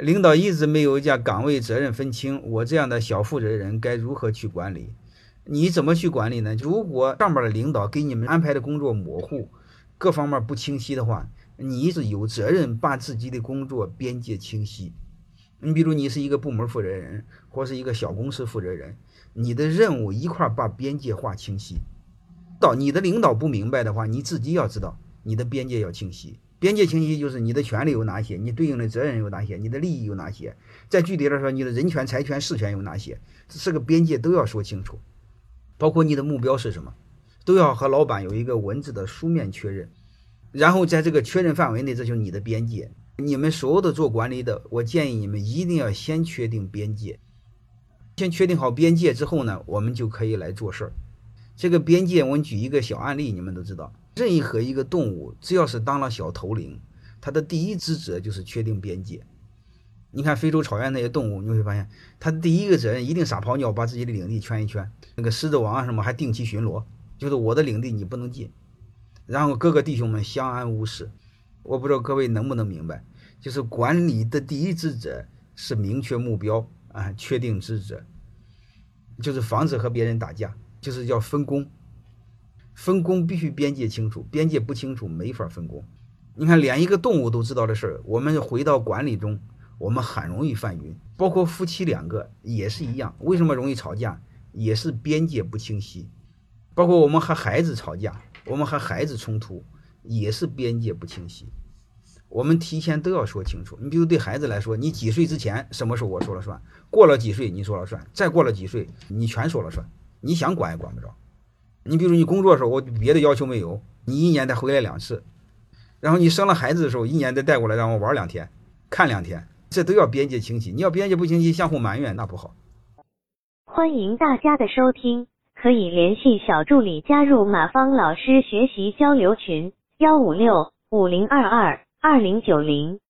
领导一直没有将岗位责任分清，我这样的小负责人该如何去管理？你怎么去管理呢？如果上边的领导给你们安排的工作模糊，各方面不清晰的话，你是有责任把自己的工作边界清晰。你比如你是一个部门负责人，或是一个小公司负责人，你的任务一块把边界划清晰。到你的领导不明白的话，你自己要知道你的边界要清晰。边界清晰就是你的权利有哪些，你对应的责任有哪些，你的利益有哪些。再具体的说，你的人权、财权、事权有哪些，这个边界都要说清楚。包括你的目标是什么，都要和老板有一个文字的书面确认。然后在这个确认范围内，这就是你的边界。你们所有的做管理的，我建议你们一定要先确定边界。先确定好边界之后呢，我们就可以来做事儿。这个边界，我们举一个小案例，你们都知道。任何一个动物，只要是当了小头领，它的第一职责就是确定边界。你看非洲草原那些动物，你会发现，它第一个责任一定撒泡尿，把自己的领地圈一圈。那个狮子王啊什么还定期巡逻，就是我的领地你不能进，然后各个弟兄们相安无事。我不知道各位能不能明白，就是管理的第一职责是明确目标啊，确定职责，就是防止和别人打架，就是要分工。分工必须边界清楚，边界不清楚没法分工。你看，连一个动物都知道的事儿，我们回到管理中，我们很容易犯晕。包括夫妻两个也是一样，为什么容易吵架？也是边界不清晰。包括我们和孩子吵架，我们和孩子冲突，也是边界不清晰。我们提前都要说清楚。你比如对孩子来说，你几岁之前什么时候我说了算，过了几岁你说了算，再过了几岁你全说了算，你想管也管不着。你比如你工作的时候，我别的要求没有，你一年得回来两次，然后你生了孩子的时候，一年再带过来让我玩两天，看两天，这都要边界清晰。你要边界不清晰，相互埋怨那不好。欢迎大家的收听，可以联系小助理加入马芳老师学习交流群：幺五六五零二二二零九零。